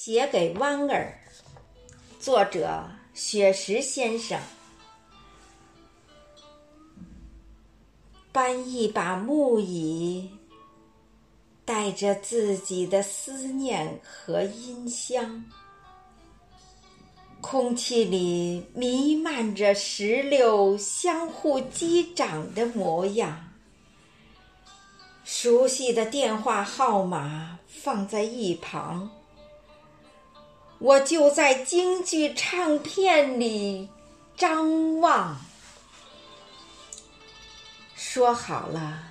写给弯儿，作者雪石先生。搬一把木椅，带着自己的思念和音香，空气里弥漫着石榴相互击掌的模样。熟悉的电话号码放在一旁。我就在京剧唱片里张望。说好了，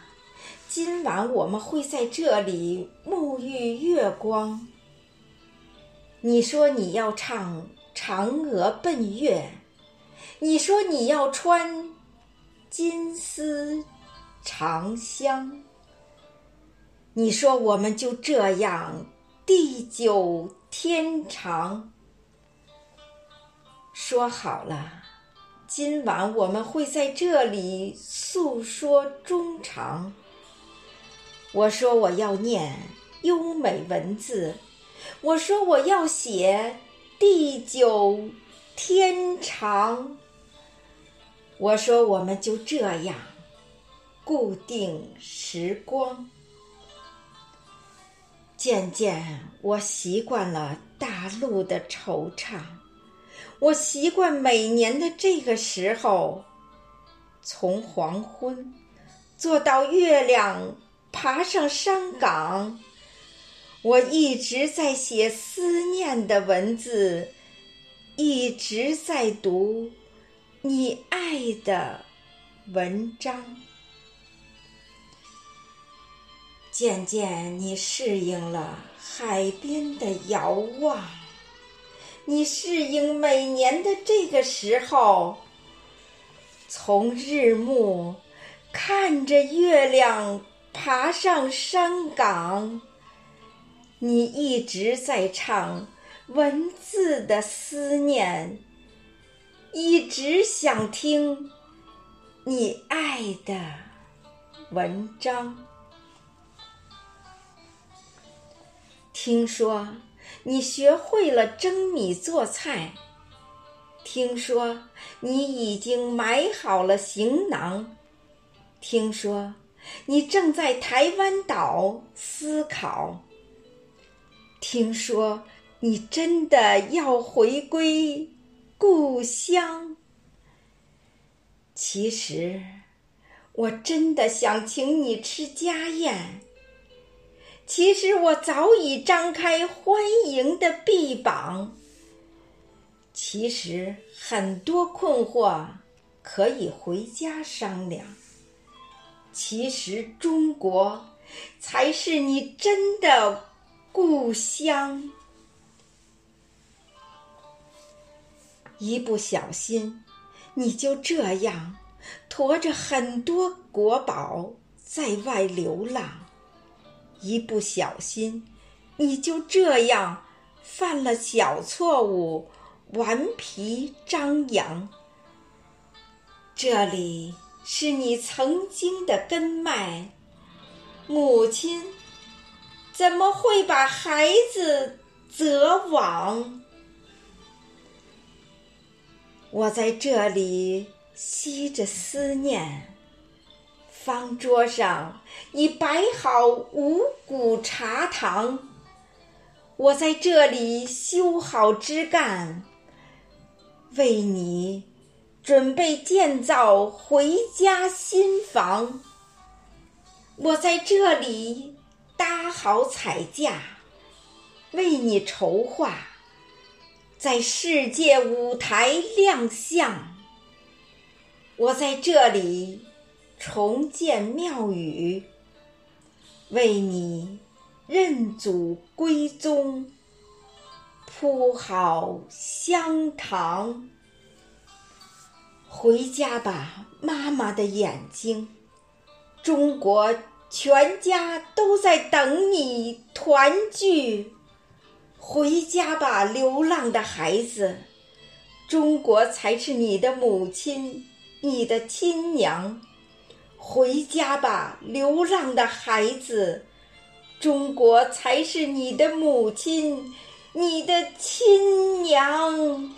今晚我们会在这里沐浴月光。你说你要唱《嫦娥奔月》，你说你要穿金丝长香，你说我们就这样地久。天长，说好了，今晚我们会在这里诉说衷肠。我说我要念优美文字，我说我要写地久天长。我说我们就这样固定时光。渐渐，我习惯了大陆的惆怅，我习惯每年的这个时候，从黄昏坐到月亮爬上山岗，我一直在写思念的文字，一直在读你爱的文章。渐渐，你适应了海边的遥望，你适应每年的这个时候，从日暮看着月亮爬上山岗，你一直在唱文字的思念，一直想听你爱的文章。听说你学会了蒸米做菜，听说你已经买好了行囊，听说你正在台湾岛思考，听说你真的要回归故乡。其实，我真的想请你吃家宴。其实我早已张开欢迎的臂膀。其实很多困惑可以回家商量。其实中国才是你真的故乡。一不小心，你就这样驮着很多国宝在外流浪。一不小心，你就这样犯了小错误，顽皮张扬。这里是你曾经的根脉，母亲怎么会把孩子责往？我在这里吸着思念。方桌上已摆好五谷茶糖，我在这里修好枝干，为你准备建造回家新房。我在这里搭好彩架，为你筹划在世界舞台亮相。我在这里。重建庙宇，为你认祖归宗，铺好香堂。回家吧，妈妈的眼睛，中国全家都在等你团聚。回家吧，流浪的孩子，中国才是你的母亲，你的亲娘。回家吧，流浪的孩子，中国才是你的母亲，你的亲娘。